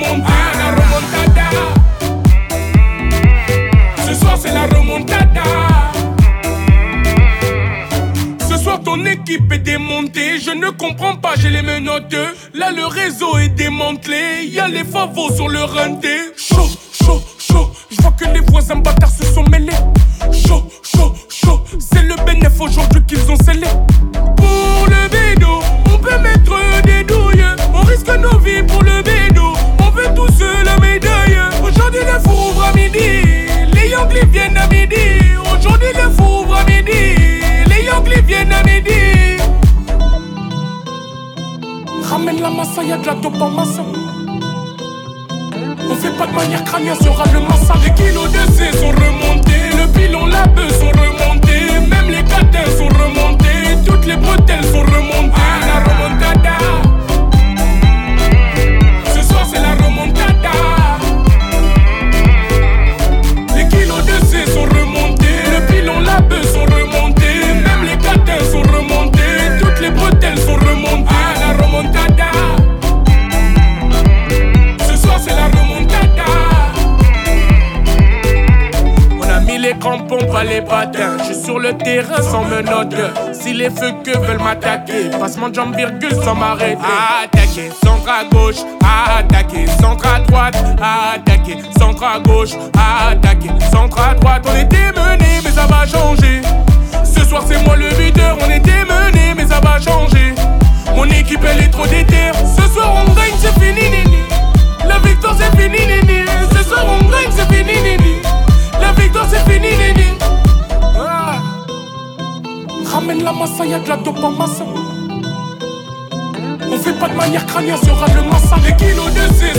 la remontada. Ce soir c'est la remontada. Ce soir ton équipe est démontée, je ne comprends pas, j'ai les menottes. Là le réseau est démantelé, y a les favos sur le renté. Chaud, chaud, chaud, je vois que les voisins bâtards se sont mêlés. Chaud, chaud, chaud, c'est le bénéfice aujourd'hui qu'ils ont scellé. La massa, y'a de la dope en massa. On fait pas de manière crânienne, sera le massa. Les kilos de C sont remontés, le pilon, la bœuf sont remontés, les crampons, pas les patins. Je suis sur le terrain sans menottes. Si les feux que veulent m'attaquer, passement de jambe virgule sans m'arrêter. Attaquer, centre à gauche, attaquer, centre à droite, attaquer, centre à gauche, attaquer, centre à droite. On était menés, mais ça va changer. Massa, y'a de la dope en massa. On fait pas de manière crânienne, sera le massa. Les kilos de C